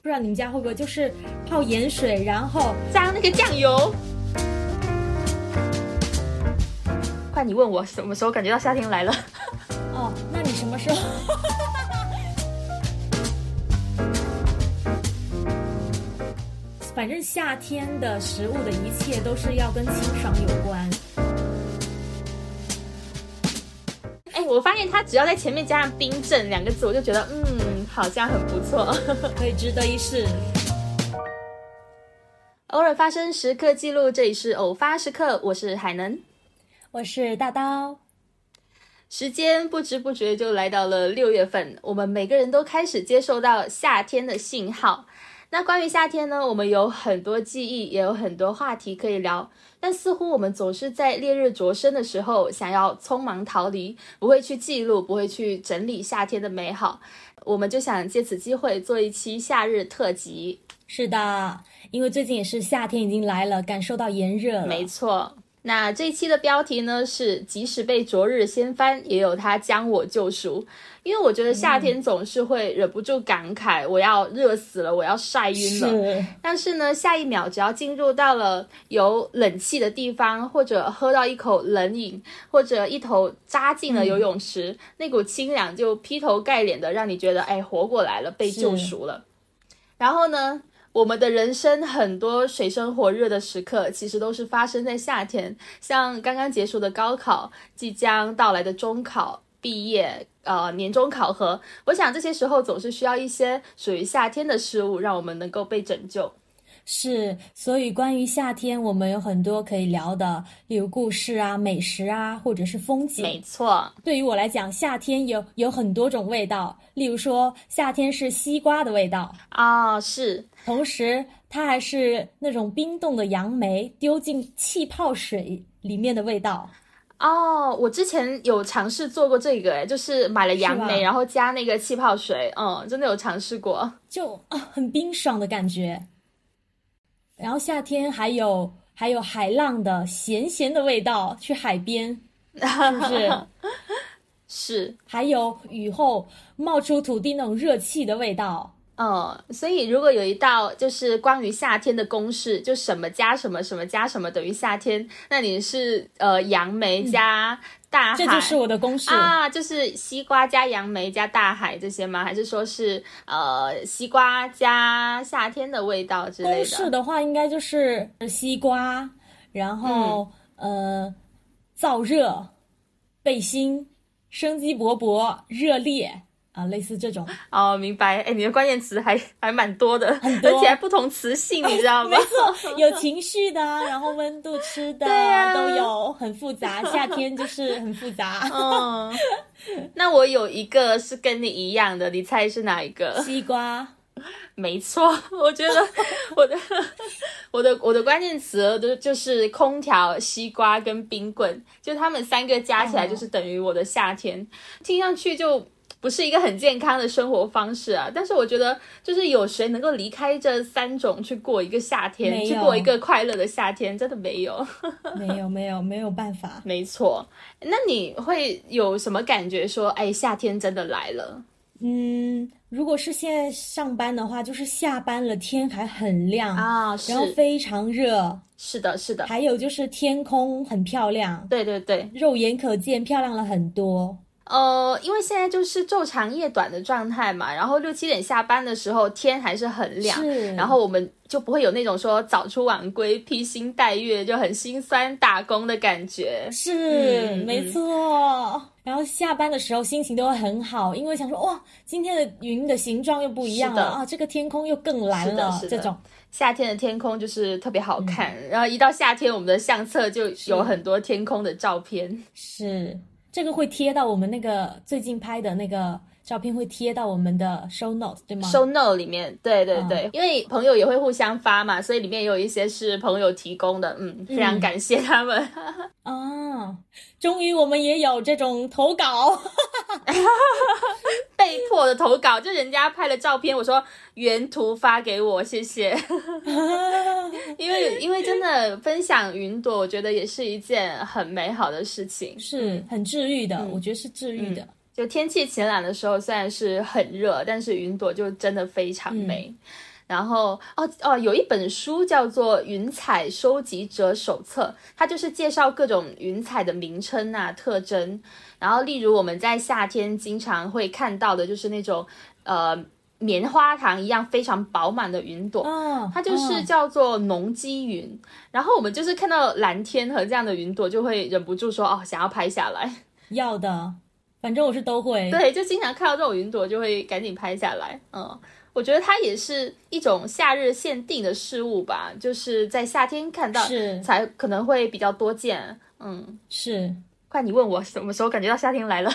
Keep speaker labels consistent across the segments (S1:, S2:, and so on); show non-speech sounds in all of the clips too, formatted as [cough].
S1: 不知道你们家会不会就是泡盐水，然后
S2: 加那个酱油。快，你问我什么时候感觉到夏天来了？
S1: 哦，那你什么时候？[laughs] 反正夏天的食物的一切都是要跟清爽有关。
S2: 我发现它只要在前面加上“冰镇”两个字，我就觉得嗯，好像很不错，
S1: 可以值得一试。[laughs]
S2: 偶尔发生时刻记录，这里是偶发时刻，我是海能，
S1: 我是大刀。
S2: 时间不知不觉就来到了六月份，我们每个人都开始接受到夏天的信号。那关于夏天呢，我们有很多记忆，也有很多话题可以聊。但似乎我们总是在烈日灼身的时候，想要匆忙逃离，不会去记录，不会去整理夏天的美好。我们就想借此机会做一期夏日特辑。
S1: 是的，因为最近也是夏天已经来了，感受到炎热。
S2: 没错。那这一期的标题呢是“即使被昨日掀翻，也有他将我救赎”。因为我觉得夏天总是会忍不住感慨：“我要热死了，我要晒晕了。”但是呢，下一秒只要进入到了有冷气的地方，或者喝到一口冷饮，或者一头扎进了游泳池，那股清凉就劈头盖脸的让你觉得：“哎，活过来了，被救赎了。”然后呢？我们的人生很多水深火热的时刻，其实都是发生在夏天，像刚刚结束的高考，即将到来的中考、毕业，呃，年终考核。我想这些时候总是需要一些属于夏天的事物，让我们能够被拯救。
S1: 是，所以关于夏天，我们有很多可以聊的，例如故事啊、美食啊，或者是风景。
S2: 没错，
S1: 对于我来讲，夏天有有很多种味道，例如说，夏天是西瓜的味道
S2: 啊，是。
S1: 同时，它还是那种冰冻的杨梅丢进气泡水里面的味道。
S2: 哦，我之前有尝试做过这个，哎，就是买了杨梅，然后加那个气泡水，嗯，真的有尝试过，
S1: 就啊，很冰爽的感觉。然后夏天还有还有海浪的咸咸的味道，去海边是不是？[laughs]
S2: 是，
S1: 还有雨后冒出土地那种热气的味道。
S2: 嗯，所以如果有一道就是关于夏天的公式，就什么加什么什么加什么等于夏天，那你是呃杨梅加。大海，
S1: 这就是我的公式
S2: 啊，就是西瓜加杨梅加大海这些吗？还是说是呃西瓜加夏天的味道之类的？
S1: 公式的话，应该就是西瓜，然后呃燥热、背心、生机勃勃、热烈。啊，类似这种
S2: 哦，明白。哎，你的关键词还还蛮多的，
S1: 而
S2: 且还不同词性，你知道吗？[laughs]
S1: 没错，有情绪的，然后温度吃的，
S2: 对呀，
S1: 都有，很复杂。夏天就是很复杂。
S2: 嗯，那我有一个是跟你一样的，你猜是哪一个？
S1: 西瓜。[laughs]
S2: 没错，我觉得我的 [laughs] 我的我的关键词都就是空调、西瓜跟冰棍，就他们三个加起来就是等于我的夏天，听上去就。不是一个很健康的生活方式啊！但是我觉得，就是有谁能够离开这三种去过一个夏天，去过一个快乐的夏天，真的没有，[laughs]
S1: 没有，没有，没有办法。
S2: 没错，那你会有什么感觉？说，哎，夏天真的来了。
S1: 嗯，如果是现在上班的话，就是下班了，天还很亮
S2: 啊，
S1: 然后非常热。
S2: 是的，是的。
S1: 还有就是天空很漂亮，
S2: 对对对，
S1: 肉眼可见，漂亮了很多。
S2: 呃，因为现在就是昼长夜短的状态嘛，然后六七点下班的时候天还是很亮，然后我们就不会有那种说早出晚归、披星戴月就很心酸打工的感觉。
S1: 是，没错。然后下班的时候心情都会很好，因为想说哇，今天的云的形状又不一样了啊，这个天空又更蓝了。这种
S2: 夏天的天空就是特别好看，然后一到夏天，我们的相册就有很多天空的照片。
S1: 是。这个会贴到我们那个最近拍的那个照片，会贴到我们的 show note 对吗
S2: ？show note 里面，对对对，因为朋友也会互相发嘛，所以里面也有一些是朋友提供的，嗯，非常感谢他们。[laughs] [laughs]
S1: 啊，终于我们也有这种投稿。[laughs]
S2: 被迫的投稿，就人家拍了照片，我说原图发给我，谢谢。因为因为真的分享云朵，我觉得也是一件很美好的事情，
S1: 是很治愈的，我觉得是治愈的。
S2: 就天气晴朗的时候，虽然是很热，但是云朵就真的非常美。然后哦哦，有一本书叫做《云彩收集者手册》，它就是介绍各种云彩的名称啊、特征。然后，例如我们在夏天经常会看到的，就是那种呃棉花糖一样非常饱满的云朵，它就是叫做浓积云。然后我们就是看到蓝天和这样的云朵，就会忍不住说哦，想要拍下来。
S1: 要的，反正我是都会。
S2: 对，就经常看到这种云朵，就会赶紧拍下来。嗯。我觉得它也是一种夏日限定的事物吧，就是在夏天看到是才可能会比较多见。嗯，
S1: 是。
S2: 快，你问我什么时候感觉到夏天来了？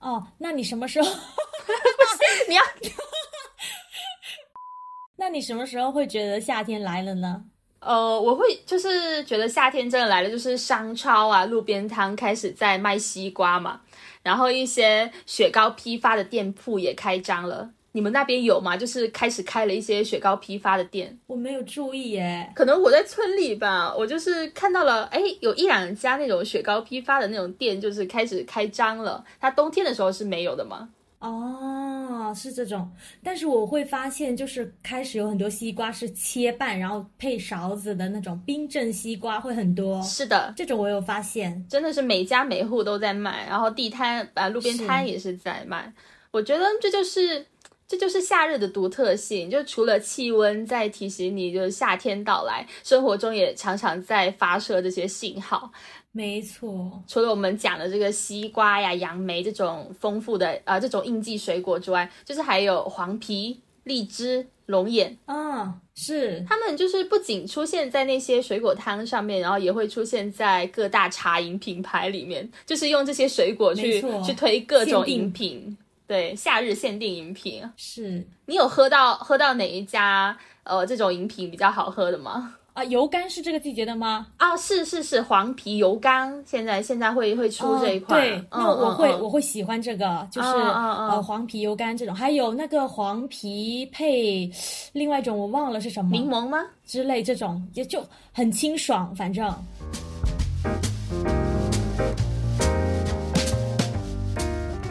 S1: 哦，那你什么时候？[laughs]
S2: 你要？[laughs]
S1: 那你什么时候会觉得夏天来了呢？
S2: 呃，我会就是觉得夏天真的来了，就是商超啊、路边摊开始在卖西瓜嘛，然后一些雪糕批发的店铺也开张了。你们那边有吗？就是开始开了一些雪糕批发的店，
S1: 我没有注意耶。
S2: 可能我在村里吧，我就是看到了，哎，有一两家那种雪糕批发的那种店，就是开始开张了。它冬天的时候是没有的吗？
S1: 哦，是这种。但是我会发现，就是开始有很多西瓜是切半，然后配勺子的那种冰镇西瓜会很多。
S2: 是的，
S1: 这种我有发现，
S2: 真的是每家每户都在卖，然后地摊啊路边摊也是在卖。我觉得这就是。这就是夏日的独特性，就除了气温在提醒你，就是夏天到来，生活中也常常在发射这些信号。
S1: 没错，
S2: 除了我们讲的这个西瓜呀、杨梅这种丰富的呃这种应季水果之外，就是还有黄皮、荔枝、龙眼
S1: 啊，是
S2: 它们就是不仅出现在那些水果摊上面，然后也会出现在各大茶饮品牌里面，就是用这些水果去去推各种饮品。对，夏日限定饮品
S1: 是
S2: 你有喝到喝到哪一家呃这种饮品比较好喝的吗？
S1: 啊，油柑是这个季节的吗？
S2: 啊，是是是，黄皮油柑现在现在会会出这一块。
S1: 对，那我会我会喜欢这个，就是呃黄皮油柑这种，还有那个黄皮配另外一种我忘了是什么，
S2: 柠檬吗？
S1: 之类这种也就很清爽，反正。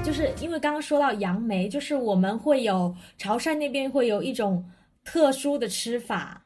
S1: 就是因为刚刚说到杨梅，就是我们会有潮汕那边会有一种特殊的吃法，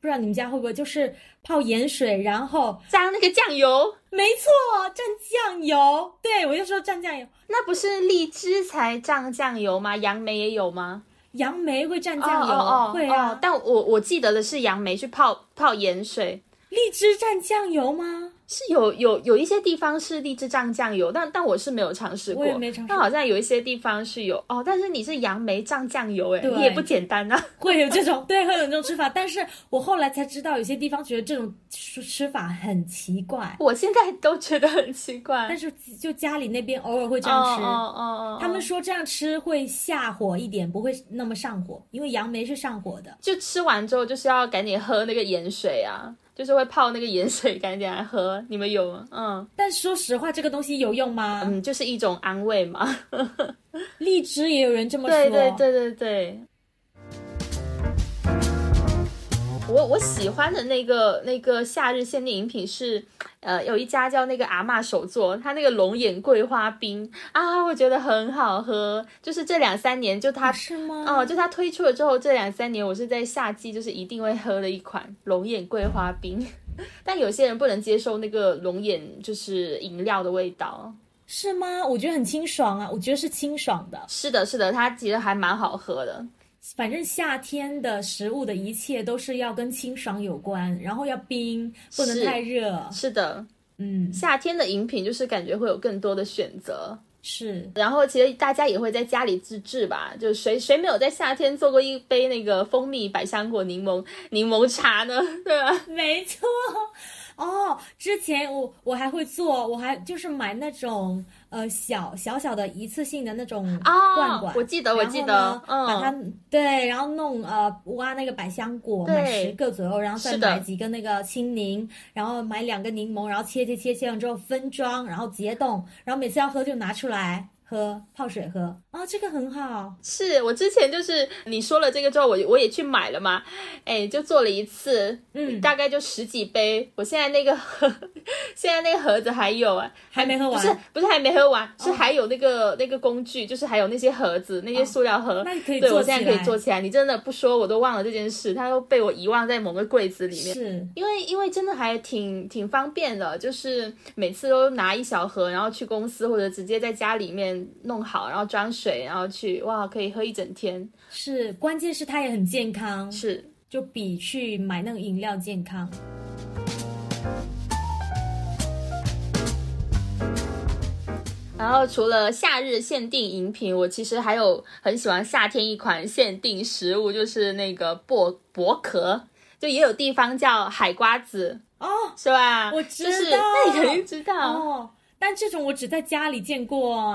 S1: 不知道你们家会不会？就是泡盐水，然后
S2: 沾那个酱油。
S1: 没错，蘸酱油。对，我就说蘸酱油。
S2: 那不是荔枝才蘸酱油吗？杨梅也有吗？
S1: 杨梅会蘸酱油，会啊。
S2: 但我我记得的是杨梅去泡泡盐水，
S1: 荔枝蘸酱油吗？
S2: 是有有有一些地方是荔枝蘸酱油，但但我是没有尝试过。
S1: 我也没尝试。
S2: 但好像有一些地方是有哦，但是你是杨梅蘸酱油，哎，你也不简单啊。
S1: 会有这种对，会有这种吃法。但是我后来才知道，有些地方觉得这种吃吃法很奇怪。
S2: 我现在都觉得很奇怪。
S1: 但是就家里那边偶尔会这样吃。
S2: 哦哦哦。
S1: 他们说这样吃会下火一点，不会那么上火，因为杨梅是上火的。
S2: 就吃完之后就是要赶紧喝那个盐水啊。就是会泡那个盐水，赶紧来喝。你们有吗？嗯，
S1: 但说实话，这个东西有用吗？
S2: 嗯，就是一种安慰嘛。[laughs]
S1: 荔枝也有人这么说。
S2: 对对对对对。我我喜欢的那个那个夏日限定饮品是，呃，有一家叫那个阿嬷手作，它那个龙眼桂花冰啊，我觉得很好喝。就是这两三年，就它
S1: 是吗？
S2: 哦，就它推出了之后，这两三年我是在夏季就是一定会喝的一款龙眼桂花冰。[laughs] 但有些人不能接受那个龙眼就是饮料的味道，
S1: 是吗？我觉得很清爽啊，我觉得是清爽的。
S2: 是的，是的，它其实还蛮好喝的。
S1: 反正夏天的食物的一切都是要跟清爽有关，然后要冰，不能太热。
S2: 是的，
S1: 嗯，
S2: 夏天的饮品就是感觉会有更多的选择。
S1: 是，
S2: 然后其实大家也会在家里自制吧，就谁谁没有在夏天做过一杯那个蜂蜜百香果柠檬柠檬茶呢？[laughs] 对吧？
S1: 没错。哦，之前我我还会做，我还就是买那种呃小小小的一次性的那种罐罐，
S2: 我记得我记得，
S1: 嗯，把它对，然后弄呃挖那个百香果，买十个左右，然后再买几个那个青柠，然后买两个柠檬，然后切切切切完之后分装，然后解冻，然后每次要喝就拿出来。喝，泡水喝啊，这个很好。
S2: 是我之前就是你说了这个之后，我我也去买了嘛，哎，就做了一次，
S1: 嗯
S2: 大概就十几杯。我现在那个盒，[laughs] 现在那个盒子还有啊，
S1: 还没喝完
S2: 不是不是还没喝完，是还有那个那个工具，就是还有那些盒子，那些塑料盒。
S1: 那你可以
S2: 对。我现在可以做起来。你真的不说，我都忘了这件事，它都被我遗忘在某个柜子里面。
S1: 是，
S2: 因为因为真的还挺挺方便的，就是每次都拿一小盒，然后去公司或者直接在家里面弄好，然后装水，然后去哇，可以喝一整天。
S1: 是，关键是它也很健康，
S2: 是，
S1: 就比去买那个饮料健康。
S2: 然后除了夏日限定饮品，我其实还有很喜欢夏天一款限定食物，就是那个薄薄壳，就也有地方叫海瓜子，
S1: 哦
S2: 是吧？
S1: 我知
S2: 就是
S1: 道 [laughs]
S2: 那你肯定知道。
S1: 哦，但这种我只在家里见过。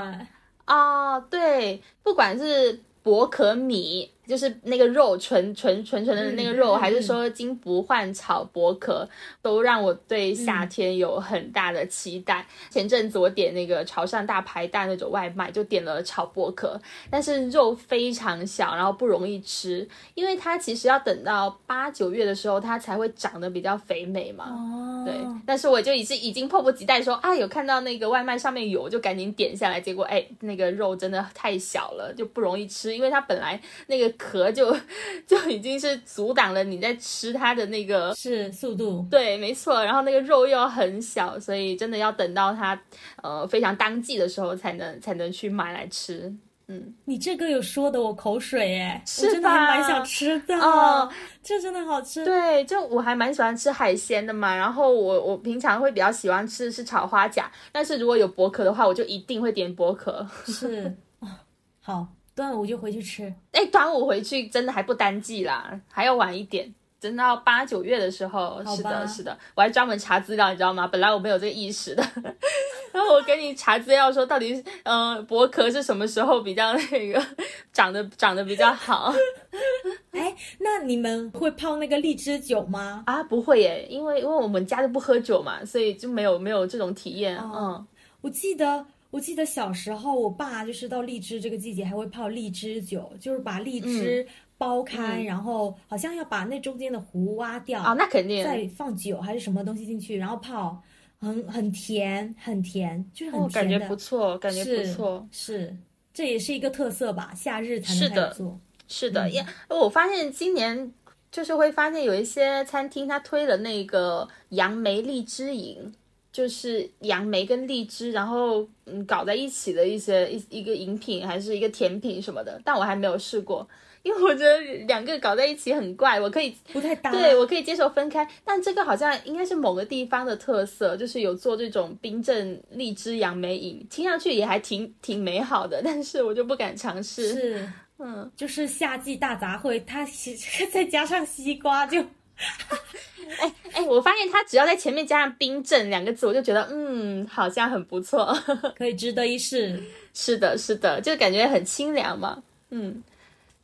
S1: 哎
S2: 哦，对，不管是薄壳米，就是那个肉纯纯纯纯的那个肉，还是说金不换炒薄壳，都让我对
S1: 嗯
S2: 夏天有很大的期待。前阵子我点那个潮汕大排档那种外卖，就点了炒薄壳，但是肉非常小，然后不容易吃，因为它其实要等到八九月的时候，它才会长得比较肥美嘛。
S1: 哦，
S2: 对，但是我就已经已经迫不及待说啊，有看到那个外卖上面有，我就赶紧点下来。结果哎，那个肉真的太小了，就不容易吃，因为它本来那个壳就 [laughs] 就已经是阻挡了你在吃它的那个。
S1: 是速度。
S2: 对，没错，然后那个肉又很小，所以真的要等到它呃非常当季的时候才能才能去买来吃。
S1: 嗯你这个有说的我口水哎，
S2: 是
S1: 我真的还蛮想吃的。
S2: 哦，
S1: 这真的好吃。
S2: 对，就我还蛮喜欢吃海鲜的嘛，然后我我平常会比较喜欢吃的是炒花甲，但是如果有薄壳的话，我就一定会点薄壳。
S1: 是 [laughs] 哦，好，端午就回去吃。
S2: 哎，端午回去真的还不单季啦，还要晚一点，等到八九月的时候。是的，是的，我还专门查资料，你知道吗？本来我没有这个意识的，[laughs] 然后我给你查资料说，到底呃薄壳是什么时候比较那个 [laughs] 长得长得比较好 [laughs]
S1: 哎，那你们会泡那个荔枝酒吗？
S2: 啊？不会耶，因为因为我们家就不喝酒嘛，所以就没有没有这种体验。嗯，
S1: 我记得，我记得小时候，我爸就是到荔枝这个季节还会泡荔枝酒，就是把荔枝剥开，然后好像要把那中间的核挖掉，
S2: 啊，那肯定。
S1: 再放酒还是什么东西进去，然后泡，很很甜，很甜，就是很
S2: 哦，感觉，不错，感觉不错。
S1: 是，这也是一个特色吧，夏日才能开始做。
S2: 是的，
S1: 嗯
S2: 也、我发现今年就是会发现有一些餐厅他推了那个杨梅荔枝饮，就是杨梅跟荔枝，然后嗯搞在一起的一些一一个饮品还是一个甜品什么的，但我还没有试过，因为我觉得两个搞在一起很怪，我可以
S1: 不太搭，
S2: 对，我可以接受分开，但这个好像应该是某个地方的特色，就是有做这种冰镇荔枝杨梅饮，听上去也还挺挺美好的，但是我就不敢尝试。
S1: 是，
S2: 嗯，
S1: 就是夏季大杂烩，它西 [laughs] 再加上西瓜就 [laughs]
S2: 哎哎，我发现他只要在前面加上“冰镇”两个字，我就觉得嗯，好像很不错。[laughs]
S1: 可以值得一试。
S2: 是的，是的，就感觉很清凉嘛。嗯，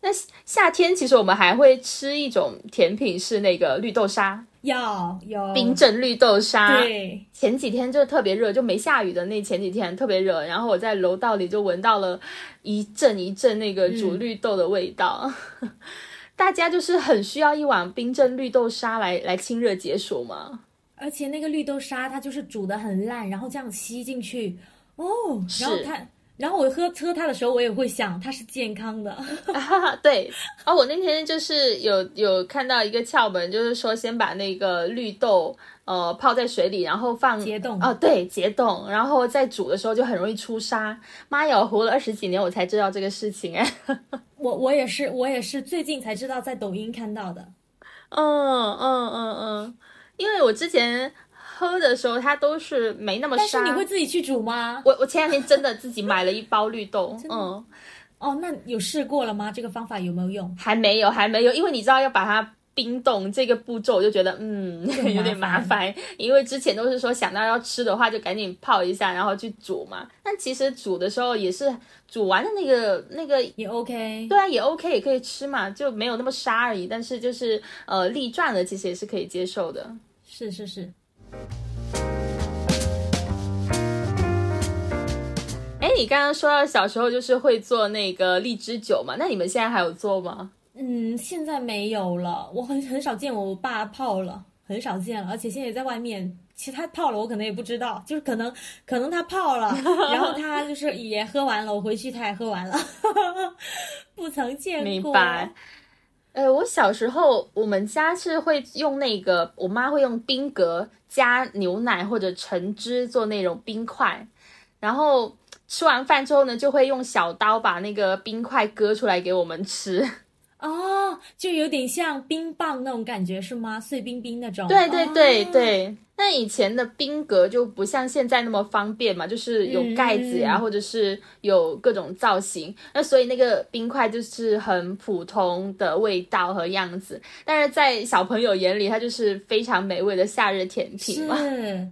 S2: 那夏天其实我们还会吃一种甜品，是那个绿豆沙，
S1: 要有
S2: 冰镇绿豆沙。
S1: 对，
S2: 前几天就特别热，就没下雨的那前几天特别热，然后我在楼道里就闻到了一阵一阵那个煮绿豆的味道。大家就是很需要一碗冰镇绿豆沙来来清热解暑嘛。
S1: 而且那个绿豆沙它就是煮的很烂，然后这样吸进去，哦，然后它，然后我喝喝它的时候，我也会想它是健康的。[laughs]
S2: 啊，对，哦，我那天就是有有看到一个窍门，就是说先把那个绿豆呃泡在水里，然后放
S1: 解冻
S2: 哦，对，解冻，然后再煮的时候就很容易出沙。妈呀，我活了二十几年，我才知道这个事情哎。[laughs] [laughs]
S1: 我我也是，我也是最近才知道，在抖音看到的。
S2: 嗯嗯嗯嗯，因为我之前喝的时候它都是没那么沙。
S1: 但是你会自己去煮吗？
S2: 我我前两天真的自己买了一包绿豆，[laughs]
S1: 的
S2: 嗯，
S1: 哦，那有试过了吗？这个方法有没有用？
S2: 还没有还没有，因为你知道要把它。冰冻这个步骤，我就觉得嗯有点麻烦，因为之前都是说想到要吃的话就赶紧泡一下，然后去煮嘛。但其实煮的时候也是煮完的那个那个
S1: 也 OK。
S2: 对啊，也 OK，也可以吃嘛，就没有那么沙而已。但是就是呃粒状的，其实也是可以接受的。
S1: 是是是。
S2: 哎，你刚刚说到小时候就是会做那个荔枝酒嘛？那你们现在还有做吗？
S1: 嗯，现在没有了，我很很少见我爸泡了，很少见了，而且现在也在外面。其实他泡了，我可能也不知道，就是可能可能他泡了，然后他就是也喝完了，我回去他也喝完了，[laughs] 不曾见过。
S2: 明白。呃，我小时候我们家是会用那个，我妈会用冰格加牛奶或者橙汁做那种冰块，然后吃完饭之后呢，就会用小刀把那个冰块割出来给我们吃。
S1: 哦，就有点像冰棒那种感觉是吗？碎冰冰那种。
S2: 对对对对。那以前的冰格就不像现在那么方便嘛，就是有盖子呀，或者是有各种造型。那所以那个冰块就是很普通的味道和样子，但是在小朋友眼里，它就是非常美味的夏日甜品嘛。
S1: 是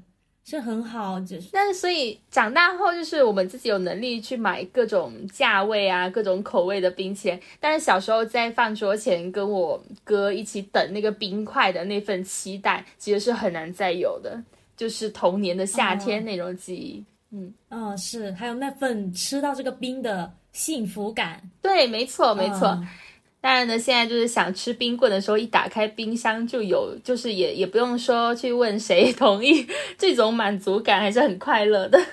S1: 很好，就是，
S2: 但是所以长大后，就是我们自己有能力去买各种价位啊、各种口味的冰淇淋。但是小时候在饭桌前跟我哥一起等那个冰块的那份期待，其实是很难再有的，就是童年的夏天那种记忆。嗯
S1: 嗯，是，还有那份吃到这个冰的幸福感。
S2: 对，没错，没错。当然呢，现在就是想吃冰棍的时候，一打开冰箱就有，就是也也不用说去问谁 [laughs] 同意，这种满足感还是很快乐的。[laughs]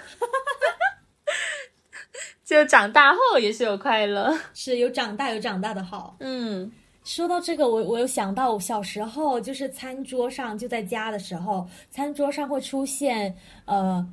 S2: 就长大后也是有快乐，
S1: 是有长大有长大的好。嗯，说到这个，我我有想到我小时候，就是餐桌上就在家的时候，餐桌上会出现呃。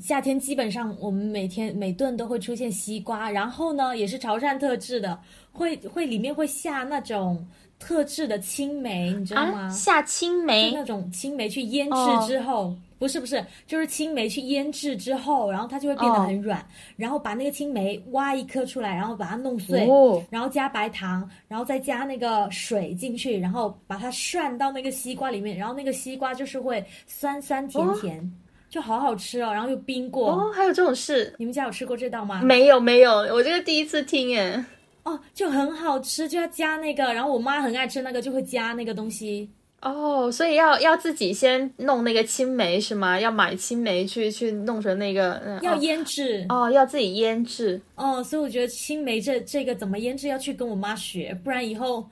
S1: 夏天基本上我们每天每顿都会出现西瓜，然后呢也是潮汕特制的，会会里面会下那种特制的青梅，你知道吗？
S2: 下青梅，
S1: 那种青梅去腌制之后，不是不是，就是青梅去腌制之后，然后它就会变得很软，然后把那个青梅挖一颗出来，然后把它弄碎，然后加白糖，然后再加那个水进去，然后把它涮到那个西瓜里面，然后那个西瓜就是会酸酸甜甜。就好好吃哦，然后又冰过
S2: 哦，还有这种事？
S1: 你们家有吃过这道吗？
S2: 没有，没有，我这个第一次听耶。
S1: 哦，就很好吃，就要加那个，然后我妈很爱吃那个，就会加那个东西。
S2: 哦，所以要要自己先弄那个青梅是吗？要买青梅去去弄成那个，
S1: 要腌制
S2: 哦，要自己腌制
S1: 哦。所以我觉得青梅这这个怎么腌制，要去跟我妈学，不然以后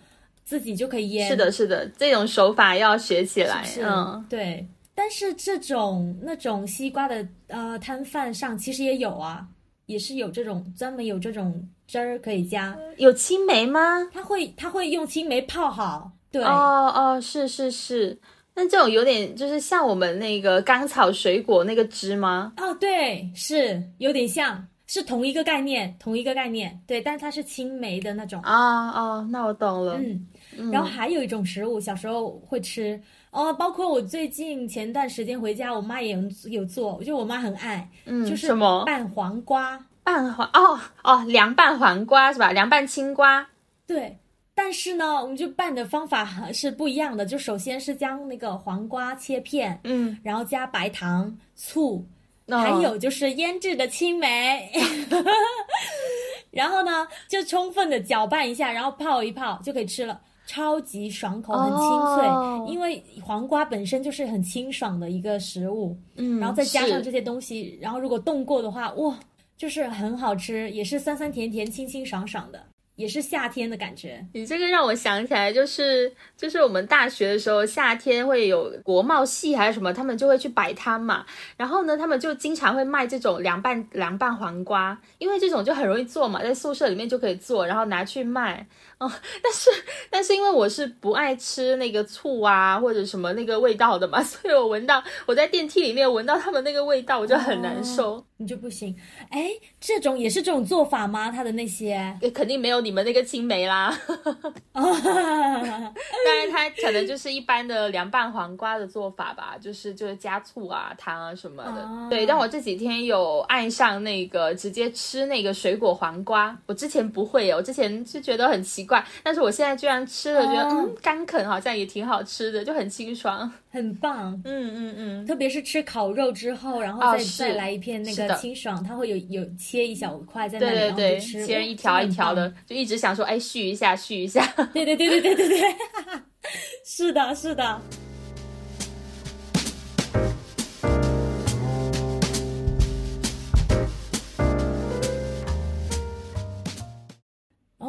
S1: 自己就可以腌。
S2: 是的，是的，这种手法要学起来。嗯，
S1: 对。但是这种那种西瓜的呃摊贩上其实也有啊，也是有这种专门有这种汁儿可以加。
S2: 有青梅吗？
S1: 他会他会用青梅泡好。对
S2: 哦哦，是是是。那这种有点就是像我们那个甘草水果那个汁吗？
S1: 哦，对，是有点像，是同一个概念，同一个概念。对，但是它是青梅的那种。
S2: 啊哦，那我懂了。
S1: 嗯，然后还有一种食物，小时候会吃。哦，包括我最近前段时间回家，我妈也有有做，我觉得我妈很爱，嗯，就是
S2: 什么
S1: 拌黄瓜，
S2: 拌黄哦哦，凉拌黄瓜是吧？凉拌青瓜，
S1: 对。但是呢，我们就拌的方法是不一样的，就首先是将那个黄瓜切片，嗯，然后加白糖、醋，还有就是腌制的青梅，[laughs] 然后呢就充分的搅拌一下，然后泡一泡就可以吃了。超级爽口，很清脆，因为黄瓜本身就是很清爽的一个食物，嗯，然后再加上这些东西，然后如果冻过的话，哇，就是很好吃，也是酸酸甜甜、清清爽爽的。也是夏天的感觉。
S2: 你这个让我想起来，就是就是我们大学的时候，夏天会有国贸系还是什么，他们就会去摆摊嘛。然后呢，他们就经常会卖这种凉拌凉拌黄瓜，因为这种就很容易做嘛，在宿舍里面就可以做，然后拿去卖。哦，但是 [laughs] 但是因为我是不爱吃那个醋啊或者什么那个味道的嘛，所以我闻到我在电梯里面闻到他们那个味道，我就很难受。
S1: 你就不行？哎，这种也是这种做法吗？他的那些
S2: 肯定没有你们那个青梅啦。[laughs] 当然，它可能就是一般的凉拌黄瓜的做法吧，就是就是加醋啊、糖啊什么的。对，但我这几天有爱上那个直接吃那个水果黄瓜，我之前不会，我之前是觉得很奇怪。但是我现在居然吃了，觉得嗯，干啃好像也挺好吃的，就很清爽，
S1: 很棒。
S2: 嗯嗯嗯，
S1: 特别是吃烤肉之后，然后再再来一片那个清爽，它会有有切一小块在那里，然后吃，
S2: 切一条一条的，就一直想说，哎，续一下，续一下。
S1: 对对对对对对对，是的，是的。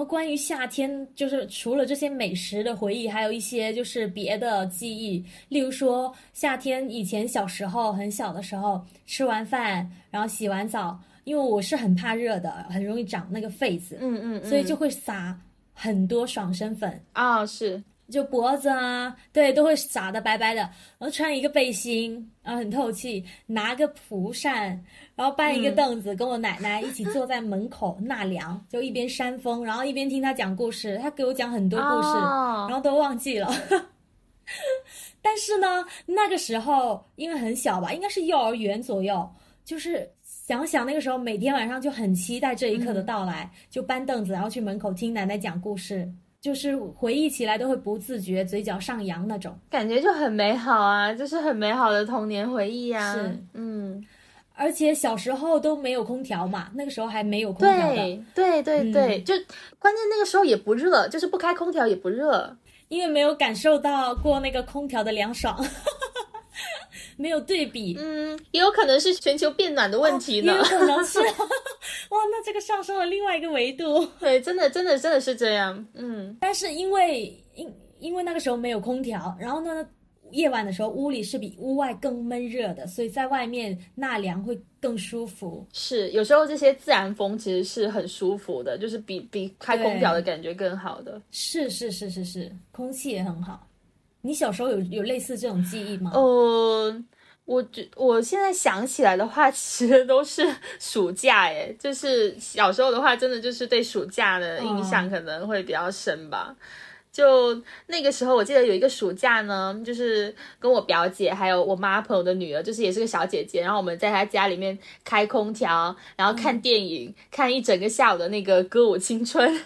S1: 后关于夏天，就是除了这些美食的回忆，还有一些就是别的记忆，例如说夏天以前小时候很小的时候，吃完饭然后洗完澡，因为我是很怕热的，很容易长那个痱子，
S2: 嗯嗯嗯，
S1: 所以就会撒很多爽身粉。
S2: 啊、是
S1: 就脖子啊，对，都会撒的白白的，然后穿一个背心，然后很透气，拿个蒲扇，然后搬一个凳子，跟我奶奶一起坐在门口纳凉，就一边扇风，然后一边听她讲故事。她给我讲很多故事，
S2: 哦
S1: 然后都忘记了。[laughs] 但是呢，那个时候因为很小吧，应该是幼儿园左右，就是想想那个时候每天晚上就很期待这一刻的到来，就搬凳子，然后去门口听奶奶讲故事。就是回忆起来都会不自觉嘴角上扬那种，
S2: 感觉就很美好啊，就是很美好的童年回忆啊。
S1: 是，
S2: 嗯，
S1: 而且小时候都没有空调嘛，那个时候还没有空调的，
S2: 对对对对，就关键那个时候也不热，就是不开空调也不热。
S1: 因为没有感受到过那个空调的凉爽，没有对比，
S2: 嗯，也有可能是全球变暖的问题呢。
S1: 也有可能是，[laughs] 哇，那这个上升了另外一个维度。
S2: 对，真的真的真的是这样。嗯，
S1: 但是因为因因为那个时候没有空调，然后呢，夜晚的时候屋里是比屋外更闷热的，所以在外面纳凉会更舒服。
S2: 是，有时候这些自然风其实是很舒服的，就是比比开空调的感觉更好的。
S1: 是是是是是，空气也很好。你小时候有有类似这种记忆吗？
S2: 呃，我觉我现在想起来的话，其实都是 [laughs] 暑假，耶，就是小时候的话，真的就是对暑假的印象可能会比较深吧。就那个时候，我记得有一个暑假呢，就是跟我表姐还有我妈朋友的女儿，就是也是个小姐姐，然后我们在她家里面开空调，然后看电影，看一整个下午的那个歌舞青春。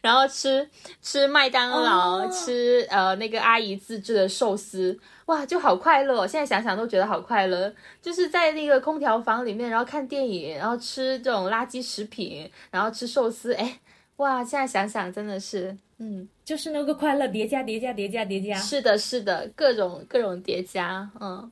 S2: 然后吃吃麦当劳，
S1: 哦
S2: 吃呃那个阿姨自制的寿司，哇，就好快乐、哦！现在想想都觉得好快乐，就是在那个空调房里面，然后看电影，然后吃这种垃圾食品，然后吃寿司，哎，哇！现在想想真的是，嗯，
S1: 就是那个快乐叠加叠加叠加叠加。
S2: 是的，是的，各种各种叠加，嗯。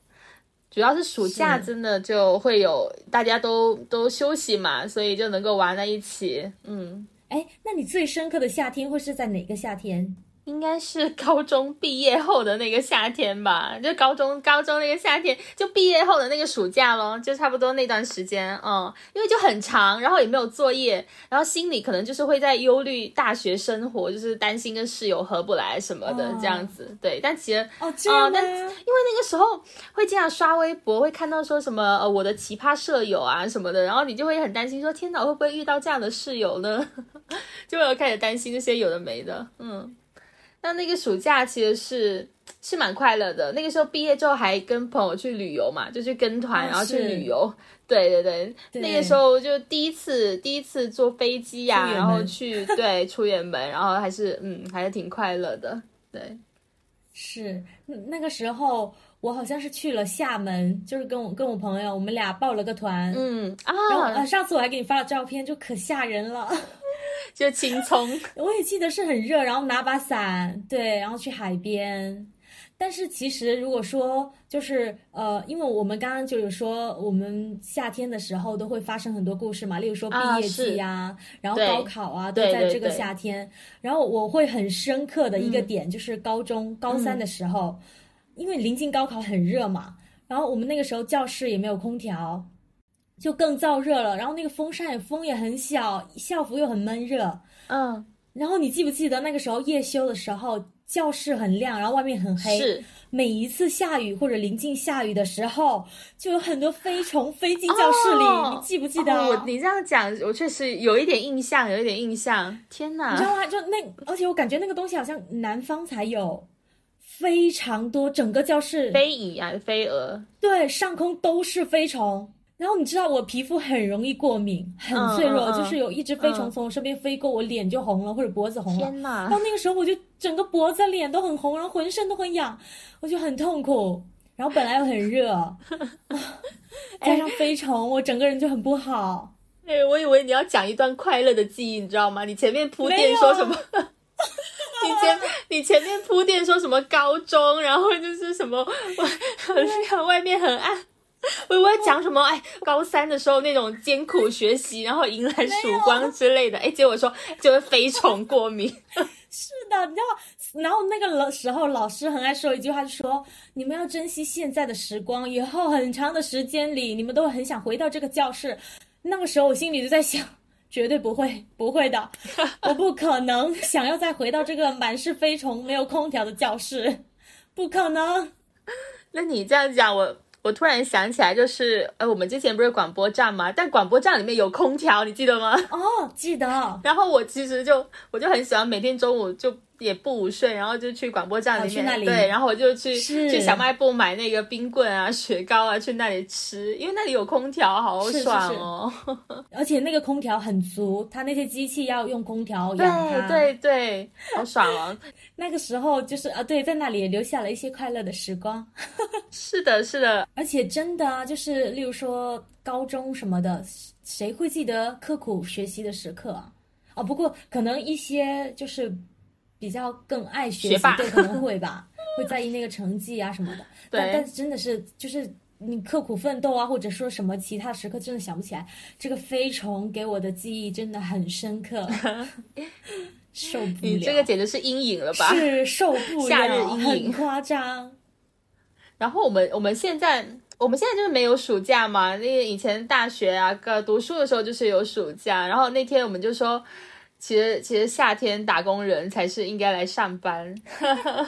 S2: 主要是暑假真的就会有大家都都休息嘛，所以就能够玩在一起，嗯。
S1: 哎，那你最深刻的夏天会是在哪个夏天？
S2: 应该是 [laughs] 高中毕业后的那个夏天吧，就高中高中那个夏天，就毕业后的那个暑假咯，就差不多那段时间，嗯，因为就很长，然后也没有作业，然后心里可能就是会在忧虑大学生活，就是担心跟室友合不来什么的、
S1: 哦
S2: 这样子，对，但其实
S1: 哦，这样吗？
S2: 但因为那个时候会经常刷微博，会看到说什么呃我的奇葩舍友啊什么的，然后你就会很担心说天哪，会不会遇到这样的室友呢？[laughs] 就会有开始担心这些有的没的，嗯。那那个暑假其实是是蛮快乐的，那个时候毕业之后还跟朋友去旅游嘛，就去跟团，
S1: 哦
S2: 然后去旅游。对对对，
S1: 对
S2: 那个时候就第一次第一次坐飞机呀、然后去对出远门，然后还是嗯还是挺快乐的，对。
S1: 是嗯那个时候，我好像是去了厦门，就是跟我跟我朋友，我们俩报了个团。
S2: 嗯
S1: 然后
S2: 啊
S1: 呃，，上次我还给你发了照片，就可吓人了。
S2: 就青葱，[laughs]
S1: 我也记得是很热，然后拿把伞，对，然后去海边。但是其实如果说就是呃，因为我们刚刚就有说，我们夏天的时候都会发生很多故事嘛，例如说毕业季呀、然后高考啊，都在这个夏天。然后我会很深刻的一个
S2: 嗯
S1: 点、就是高中高三的时候，因为临近高考很热嘛，然后我们那个时候教室也没有空调，就更燥热了。然后那个风扇风也很小，校服又很闷热。
S2: 嗯，
S1: 然后你记不记得那个时候夜修的时候，教室很亮，然后外面很黑。
S2: 是
S1: 每一次下雨或者临近下雨的时候，就有很多飞虫飞进教室里，
S2: 哦
S1: 你记不记得？
S2: 哦我你这样讲，我确实有一点印象，有一点印象。天
S1: 你知！道吗？就那，而且我感觉那个东西好像南方才有，非常多，整个教室
S2: 飞蚁啊，飞蛾，
S1: 对上空都是飞虫。然后你知道我皮肤很容易过敏，很脆弱，就是有一只飞虫
S2: 嗯
S1: 从我身边飞过，我脸就红了或者脖子红了。
S2: 天哪
S1: 然！后那个时候我就整个脖子、脸都很红，然后浑身都很痒，我就很痛苦。然后本来又很热，[laughs] 啊加上飞虫，我整个人就很不好。
S2: 哎、我以为你要讲一段快乐的记忆，你知道吗？你前面铺垫说什么？你前你前面铺垫说什么高中，然后就是什么外 [laughs] 外面很暗，[laughs] 我以为讲什么？哎，高三的时候那种艰苦学习，然后迎来曙光之类的。哎，结果说就是飞虫过敏。[laughs]
S1: 是的，你知道，然后那个老时候老师很爱说一句话，就说你们要珍惜现在的时光，以后很长的时间里，你们都会很想回到这个教室。那个时候我心里就在想，绝对不会，不会的，[laughs] 我不可能想要再回到这个满是飞虫、没有空调的教室，不可能。
S2: 那你这样讲，我。我突然想起来，就是呃，我们之前不是广播站吗？但广播站里面有空调，你记得吗？
S1: 哦，记得。[laughs]
S2: 然后我其实就我就很喜欢每天中午就。也不午睡，然后就去广播站里面，对，然后我就去去小卖部买那个冰棍啊、雪糕啊，去那里吃，因为那里有空调，好爽哦。[laughs]
S1: 而且那个空调很足，它那些机器要用空调养
S2: 它，对对，好爽哦。[laughs]
S1: 那个时候就是啊，对，在那里留下了一些快乐的时光。[laughs]
S2: 是的，是的，
S1: 而且真的啊，就是例如说高中什么的，谁会记得刻苦学习的时刻啊？哦，不过可能一些就是。比较更爱学习，对，可能会吧，[laughs] 会在意那个成绩啊什么的。
S2: 对，
S1: 但是真的是，就是你刻苦奋斗啊，或者说什么其他时刻，真的想不起来。这个飞虫给我的记忆真的很深刻，[laughs] 受不了。
S2: 你这个简直是阴影了吧？
S1: 是受不了，
S2: 夏日阴影，
S1: 夸张。
S2: 然后我们我们现在我们现在就是没有暑假嘛？那个以前大学啊，个读书的时候就是有暑假。然后那天我们就说。其实，其实夏天打工人才是应该来上班。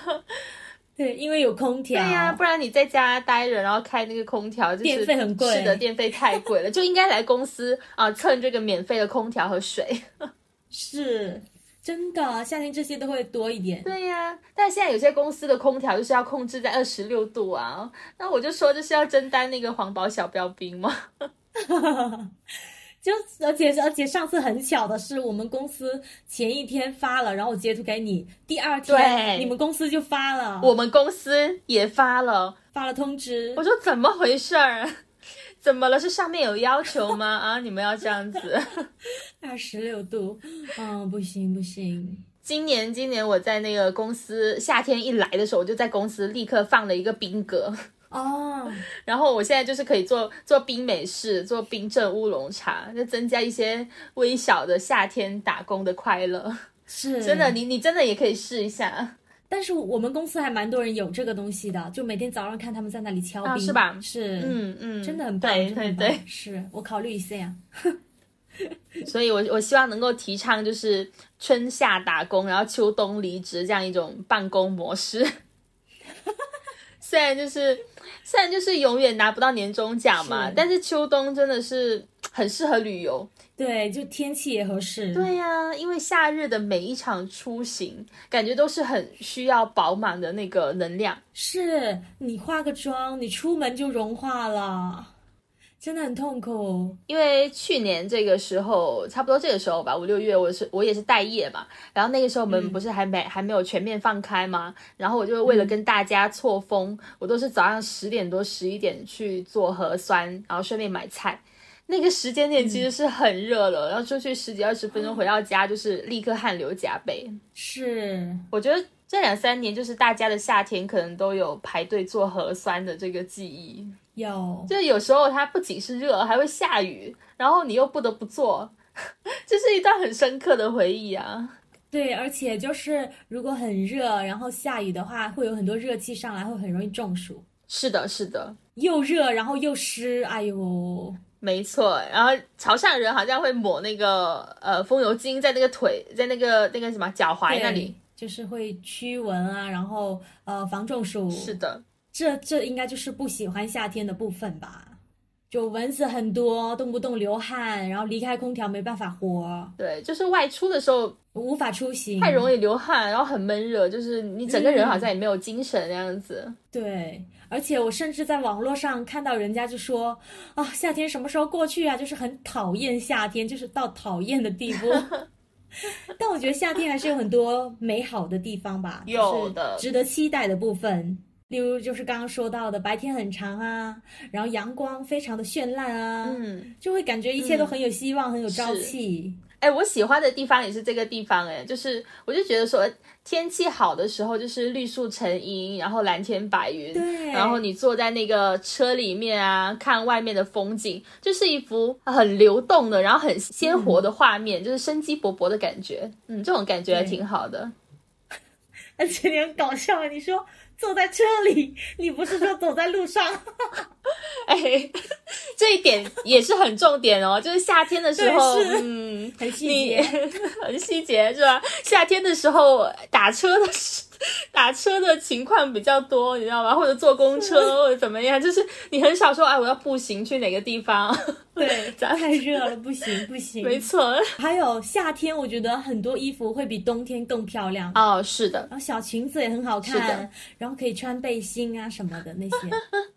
S2: [laughs]
S1: 对，因为有空调。
S2: 对呀，不然你在家待着，然后开那个空调，
S1: 电费很贵。
S2: 是的，电费太贵了，[laughs] 就应该来公司啊蹭这个免费的空调和水。
S1: 是，真的，夏天这些都会多一点。
S2: 对呀，但现在有些公司的空调就是要控制在二十六度啊，那我就说这是要争担那个环保小标兵吗？[laughs]
S1: 就而且而且上次很巧的是，我们公司前一天发了，然后我截图给你，第二天你们公司就发了，
S2: 我们公司也发了，
S1: 发了通知。
S2: 我说怎么回事儿？[laughs] 怎么了？是上面有要求吗？啊，你们要这样子？[laughs]
S1: 二十六度，嗯，不行不行。
S2: 今年今年我在那个公司夏天一来的时候，我就在公司立刻放了一个冰格。
S1: 哦，
S2: 然后我现在就是可以做做冰美式，做冰镇乌龙茶，就增加一些微小的夏天打工的快乐。
S1: 是，
S2: 真的，你你真的也可以试一下。
S1: 但是我们公司还蛮多人有这个东西的，就每天早上看他们在那里敲冰，
S2: 是吧？
S1: 是，
S2: 嗯嗯，
S1: 真的很棒，
S2: 对对对，
S1: 是我考虑一下。[laughs]
S2: 所以我我希望能够提倡就是春夏打工，然后秋冬离职这样一种办公模式。虽然就是。虽然就是永远拿不到年终奖嘛，但是秋冬真的是很适合旅游。
S1: 对，就天气也合适。
S2: 对呀，因为夏日的每一场出行，感觉都是很需要饱满的那个能量。
S1: 是你化个妆，你出门就融化了。真的很痛苦，
S2: 因为去年这个时候，差不多这个时候吧，五六月，我是我也是待业嘛。然后那个时候我们不是还没还没有全面放开吗？然后我就为了跟大家错峰，我都是早上十点多十一点去做核酸，然后顺便买菜。那个时间点其实是很热了，然后出去十几二十分钟回到家就是立刻汗流浃背。
S1: 是，
S2: 我觉得这两三年就是大家的夏天可能都有排队做核酸的这个记忆。
S1: 有，
S2: 就有时候它不仅是热，还会下雨，然后你又不得不做，[laughs] 这是一段很深刻的回忆啊。
S1: 对，而且就是如果很热，然后下雨的话，会有很多热气上来，会很容易中暑。
S2: 是的，是的，
S1: 又热然后又湿，哎呦，
S2: 没错。然后潮汕人好像会抹那个呃风油精在那个腿，在那个那个什么脚踝那里，
S1: 就是会驱蚊啊，然后呃防中暑。
S2: 是的。
S1: 这这应该就是不喜欢夏天的部分吧？就蚊子很多，动不动流汗，然后离开空调没办法活。
S2: 对，就是外出的时候
S1: 无法出行，
S2: 太容易流汗，然后很闷热，就是你整个人好像也没有精神那样子。
S1: 对，而且我甚至在网络上看到人家就说啊，夏天什么时候过去啊？就是很讨厌夏天，就是到讨厌的地步。[laughs] [laughs] 但我觉得夏天还是有很多美好的地方吧，
S2: 有的
S1: 值得期待的部分。例如就是刚刚说到的，白天很长啊，然后阳光非常的绚烂啊，嗯，就会感觉一切都很有希望，很有朝气。
S2: 哎，我喜欢的地方也是这个地方，哎，就是我就觉得说天气好的时候，就是绿树成荫，然后蓝天白云，
S1: 对，
S2: 然后你坐在那个车里面啊，看外面的风景，就是一幅很流动的，然后很鲜活的画面，就是生机勃勃的感觉，嗯，这种感觉还挺好的。[laughs]
S1: 而且你很搞笑，你说。走在车里，你不是说走在路上？[laughs]
S2: 哎，这一点也是很重点哦。[laughs] 就是夏天的时候，
S1: 嗯，很细节，[laughs]
S2: 很细节是吧？夏天的时候打车的时。打车的情况比较多，你知道吗？或者坐公车或者怎么样，就是你很少说哎，我要步行去哪个地方。
S1: 对，咱太热了，不行不行。
S2: 没错。
S1: 还有夏天，我觉得很多衣服会比冬天更漂亮。
S2: 哦，是的。
S1: 然后小裙子也很好看，然后可以穿背心啊什么的那些。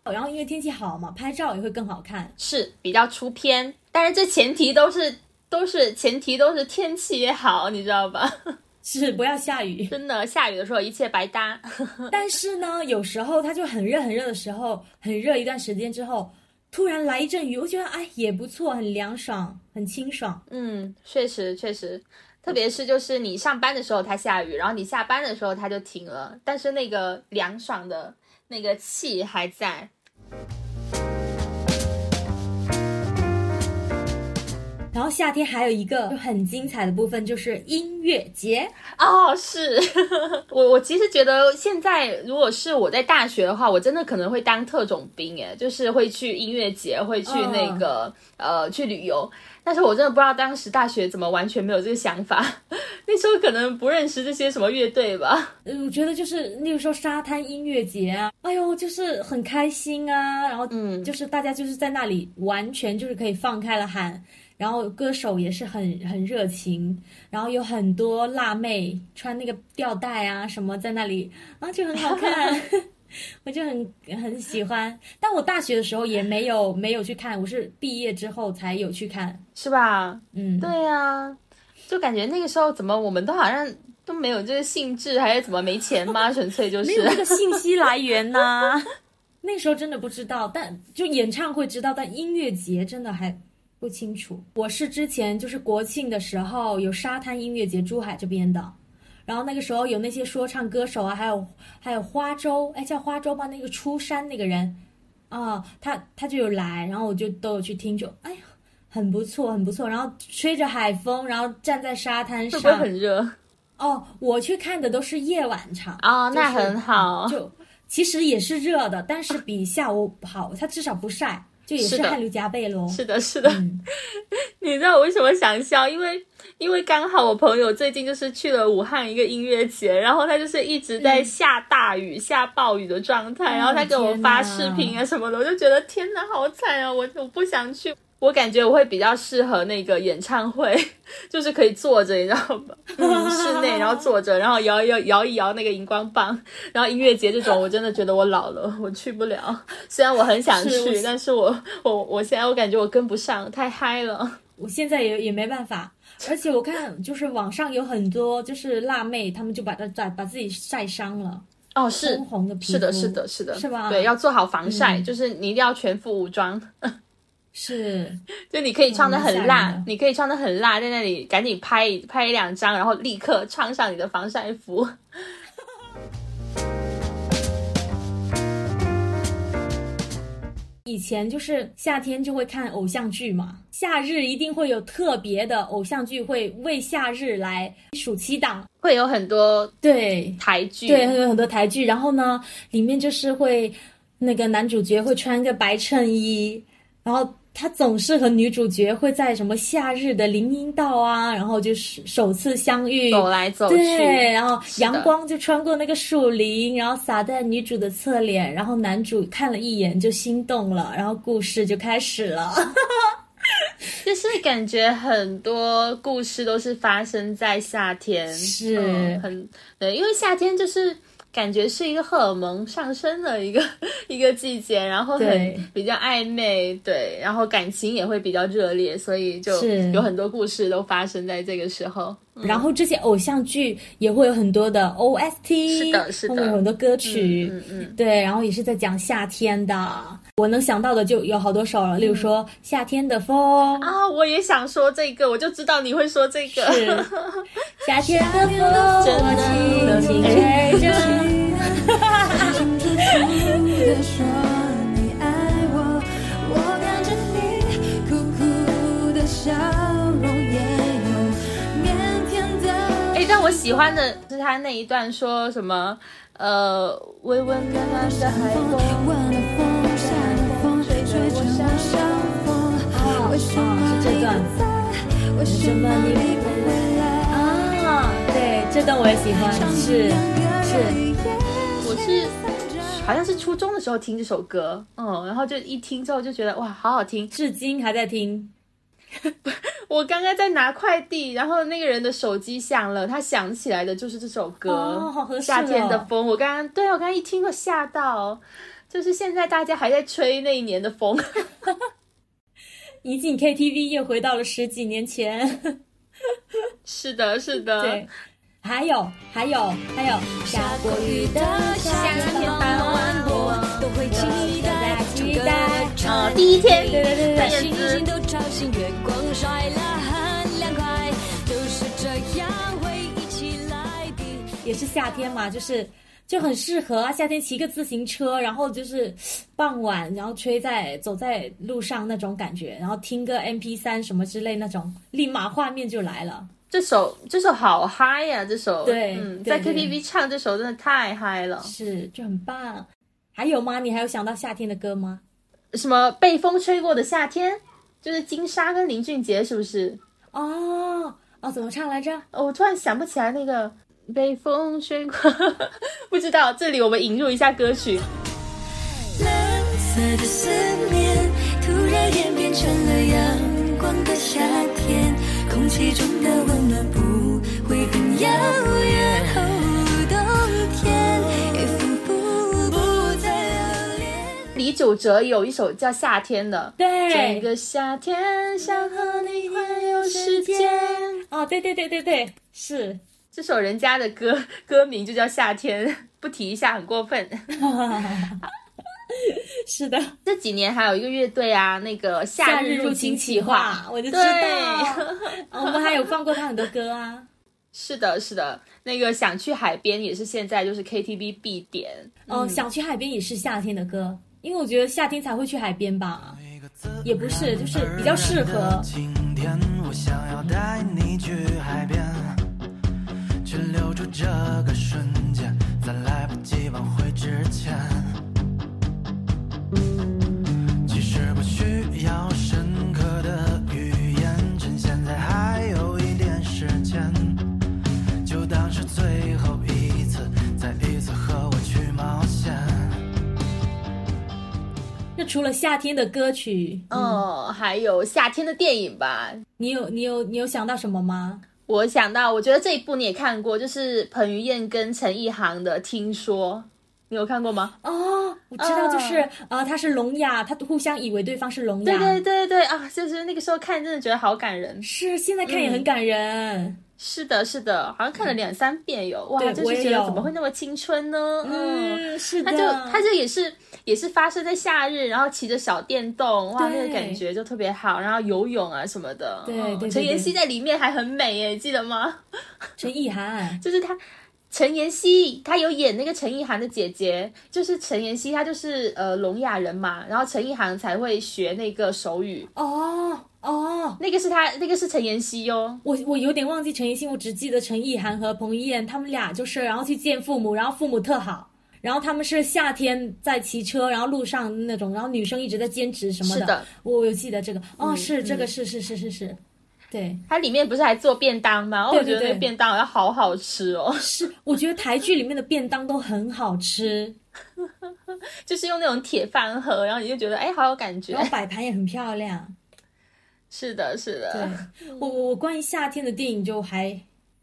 S1: [laughs] 然后因为天气好嘛，拍照也会更好看，
S2: 是比较出片。但是这前提都是都是前提都是天气也好，你知道吧？[laughs]
S1: 是不要下雨，[laughs]
S2: 真的下雨的时候一切白搭。
S1: 但是呢，有时候它就很热很热的时候，很热一段时间之后，突然来一阵雨，我觉得哎也不错，很凉爽，很清爽。
S2: 嗯，确实确实，特别是就是你上班的时候它下雨，然后你下班的时候它就停了，但是那个凉爽的那个气还在。
S1: 然后夏天还有一个很精彩的部分，就是音乐节
S2: 哦。是 [laughs] 我我其实觉得现在如果是我在大学的话，我真的可能会当特种兵诶，就是会去音乐节，会去那个呃去旅游。但是我真的不知道当时大学怎么完全没有这个想法，[laughs] 那时候可能不认识这些什么乐队吧。
S1: 嗯，我觉得就是例如说沙滩音乐节啊，哎呦，就是很开心啊。然后嗯，就是大家就是在那里完全就是可以放开了喊。然后歌手也是很很热情，然后有很多辣妹穿那个吊带啊什么在那里啊就很好看，[laughs] [laughs] [laughs] 我就很很喜欢。但我大学的时候也没有没有去看，我是毕业之后才有去看，
S2: 是吧？嗯，对呀，就感觉那个时候怎么我们都好像都没有这个兴致，还是怎么没钱吗？[laughs] 纯粹就是没
S1: 有这个信息来源呐。[laughs] 那时候真的不知道，但就演唱会知道，但音乐节真的还。不清楚，我是之前就是国庆的时候有沙滩音乐节，珠海这边的，然后那个时候有那些说唱歌手啊，还有还有花粥，哎叫花粥吧，那个出山那个人，啊，他他就有来，然后我就都有去听，就哎呀，很不错，很不错，然后吹着海风，然后站在沙滩上，
S2: 会不会很热？
S1: 哦，我去看的都是夜晚场，
S2: 哦，那很好，
S1: 就其实也是热的，但是比下午好，它至少不晒。就也是汗流浃背喽。
S2: 是的，是的。[laughs] 你知道我为什么想笑？因为因为刚好我朋友最近就是去了武汉一个音乐节，然后他就是一直在下大雨、下暴雨的状态，然后他给我发视频啊什么的，我就觉得天哪，好惨啊！我我不想去。我感觉我会比较适合那个演唱会，[laughs] 就是可以坐着，你知道吗？[laughs] 嗯，室内，然后坐着，然后摇摇摇一摇那个荧光棒，然后音乐节这种，我真的觉得我老了，我去不了。[laughs] 虽然我很想去，但是我我我现在我感觉我跟不上，太嗨了。
S1: 我现在也也没办法，而且我看就是网上有很多就是辣妹，她们就把它把把自己晒伤了。哦，
S2: 是
S1: 红的皮肤，
S2: 是的，是的，是的，
S1: 是吧？
S2: 对，要做好防晒，就是你一定要全副武装。
S1: 是，[laughs]
S2: 就你可以穿的很辣，你可以穿的很辣，在那里赶紧拍拍一两张，然后立刻穿上你的防晒服。[laughs]
S1: 以前就是夏天就会看偶像剧嘛，夏日一定会有特别的偶像剧，会为夏日来暑期档，
S2: 会有很多
S1: 对
S2: 台剧，
S1: 对，会有很多台剧。然后呢，里面就是会那个男主角会穿个白衬衣，然后。他总是和女主角会在什么夏日的林荫道啊，然后就是首次相遇，
S2: 走来走去，
S1: 对，然后阳光就穿过那个树林，然后洒在女主的侧脸，然后男主看了一眼就心动了，然后故事就开始了。[laughs]
S2: 就是感觉很多故事都是发生在夏天，
S1: 是
S2: 很对，因为夏天就是。感觉是一个荷尔蒙上升的一个 [laughs] 一个季节，然后
S1: 对
S2: 很比较暧昧，对，然后感情也会比较热烈，所以就有很多故事都发生在这个时候。
S1: 然后这些偶像剧也会有很多的 OST，
S2: 是的是的。
S1: 会有很多歌曲，
S2: 嗯嗯
S1: 对，然后也是在讲夏天的。我能想到的就有好多首了，例如说《夏天的风》
S2: 啊，我也想说这个，我就知道你会说这个。
S1: 是。[laughs] 夏天的风，我轻轻吹着。[laughs]
S2: 喜欢的是他那一段说什么，呃，微温暖暖的海风，
S3: 吹着我像风。为什么
S1: 是这段
S3: 你不在？为什么你不回来？
S1: 啊，对，这段我也喜欢，是是，
S2: 我是好像是初中的时候听这首歌，嗯，然后就一听之后就觉得哇，好好听。
S1: 至今还在听。[laughs]
S2: 我刚刚在拿快递，然后那个人的手机响了，他想起来的就是这首歌，
S1: 哦好合适哦
S2: 夏天的风。我刚刚对我刚刚一听我吓到，就是现在大家还在吹那一年的风。[laughs]
S1: 一进 KTV 又回到了十几年前。[laughs]
S2: 是的，是的，
S1: 对，还有还有还有下过雨的夏天，傍晚我都会期待期待。
S2: 呃，第一天，
S1: 对对对对
S3: 星星都吵醒，月光晒了很凉快，就是这样会一起来的。
S1: 也是夏天嘛，就是就很适合。夏天骑个自行车，然后就是傍晚，然后吹在走在路上那种感觉，然后听个 MP 三什么之类那种，立马画面就来了。
S2: 这首这首好嗨呀、这首
S1: 对
S2: 嗯，在 KTV 唱这首真的太嗨了。
S1: 是，就很棒。还有吗？你还有想到夏天的歌吗？
S2: 什么被风吹过的夏天，就是金莎跟林俊杰，是不是？
S1: 哦哦，怎么唱来着？
S2: 哦我突然想不起来那个被风吹过，[laughs] 不知道。这里我们引入一下歌曲。
S3: 蓝色的思念，突然演变成了阳光的夏天，空气中的温暖不会很遥远。哦，冬天也仿佛不再留恋。
S2: 李玖哲有一首叫《夏天》的，
S1: 对
S2: 整个夏天想和你环游世界。
S1: 哦，对对对对对，是。
S2: 这首人家的歌歌名就叫《夏天》，不提一下很过分。[laughs] [laughs]
S1: 是的，
S2: 这几年还有一个乐队啊，那个
S1: 夏
S2: 日
S1: 入
S2: 侵
S1: 企
S2: 划，
S1: 我就知
S2: 对
S1: 道。[laughs] 我们还有放过他很多歌啊。
S2: 是的，是的，那个想去海边也是现在就是 KTV 必点。
S1: 哦，想去海边也是夏天的歌，因为我觉得夏天才会去海边吧。也不是，就是比较适合。
S4: 晴天，我想要带你去海边，去留住这个瞬间，在来不及挽回之前。
S1: 除了夏天的歌曲，
S2: 嗯，还有夏天的电影吧。
S1: 你有你有你有想到什么吗？
S2: 我想到，我觉得这一部你也看过，就是彭于晏跟陈意涵的《听说》，你有看过吗？
S1: 哦，我知道，
S2: 哦
S1: 就是呃，他是聋哑，他互相以为对方是聋哑。
S2: 对对对对啊，就是那个时候看，真的觉得好感人。
S1: 是现在看也很感人。
S2: 是的，是的，好像看了两三遍有，哇，就是觉得怎么会那么青春呢？嗯。
S1: 嗯，是的。
S2: 他就他就也是也是发生在夏日，然后骑着小电动，哇，那个感觉就特别好，然后游泳啊什么的。
S1: 对
S2: 嗯
S1: 对对对
S2: 陈妍希在里面还很美耶，记得吗？[laughs]
S1: 陈意涵，
S2: 就是她，陈妍希她有演那个陈意涵的姐姐，就是陈妍希她就是呃聋哑人嘛，然后陈意涵才会学那个手语，
S1: 哦哦，
S2: 那个是她那个是陈妍希哦。
S1: 我我有点忘记陈妍希，我只记得陈意涵和彭于晏他们俩就是，然后去见父母，然后父母特好，然后他们是夏天在骑车，然后路上那种，然后女生一直在兼职什么
S2: 是的。
S1: 我有记得这个，哦，
S2: 嗯
S1: 是这个是是是是是，对，
S2: 它里面不是还做便当吗？哦
S1: 对
S2: 我觉得那个便当好像好好吃哦，
S1: 是，我觉得台剧里面的便当都很好吃，[laughs]
S2: 就是用那种铁饭盒，然后你就觉得哎，好有感觉
S1: 然。后摆盘也很漂亮。
S2: 是的，是的。
S1: 对我我我关于夏天的电影就还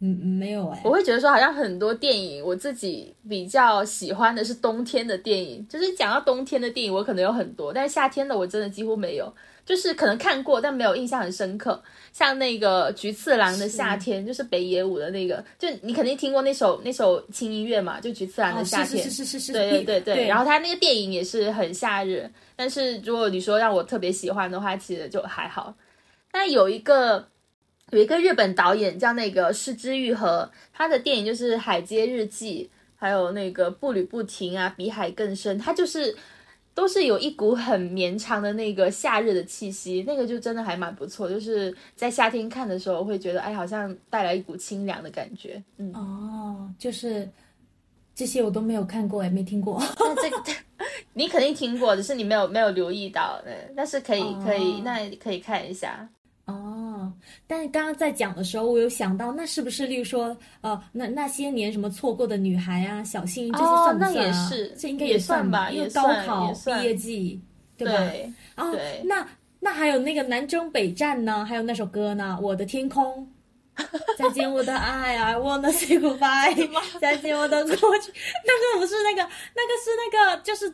S1: 嗯，嗯没有哎、
S2: 我会觉得说，好像很多电影，我自己比较喜欢的是冬天的电影。就是讲到冬天的电影，我可能有很多，但是夏天的我真的几乎没有。就是可能看过，但没有印象很深刻。像那个菊次郎的夏天，就是北野武的那个，就你肯定听过那首那首轻音乐嘛，就菊次郎
S1: 哦
S2: 的夏天。
S1: 是是是是是，
S2: 对对对对，
S1: 对，
S2: 然后他那个电影也是很夏日，但是如果你说让我特别喜欢的话，其实就还好。那有一个有一个日本导演叫那个失之愈合，他的电影就是《海街日记》，还有那个《步履不停》啊，《比海更深》，他就是都是有一股很绵长的那个夏日的气息，那个就真的还蛮不错，就是在夏天看的时候会觉得，哎，好像带来一股清凉的感觉，嗯。
S1: 哦，就是这些我都没有看过，也没听过。
S2: 那这个 [laughs] 你肯定听过，只是你没有没有留意到，对，但是可以可以，
S1: 哦
S2: 那可以看一下。
S1: 哦，但是刚刚在讲的时候，我有想到，那是不是，例如说，呃，那那些年什么错过的女孩啊，小幸运这些
S2: 哦
S1: 算不算、啊
S2: 那也是
S1: 这应该
S2: 也
S1: 算
S2: 算吧
S1: 因为高考毕业季，对吧？
S2: 对，
S1: 哦
S2: 对，
S1: 那那还有那个南征北战呢，还有那首歌呢，《我的天空》。[laughs] 再见我的爱，I wanna say goodbye。再见我的过去，[laughs] 那个不是那个，那个是那个，就是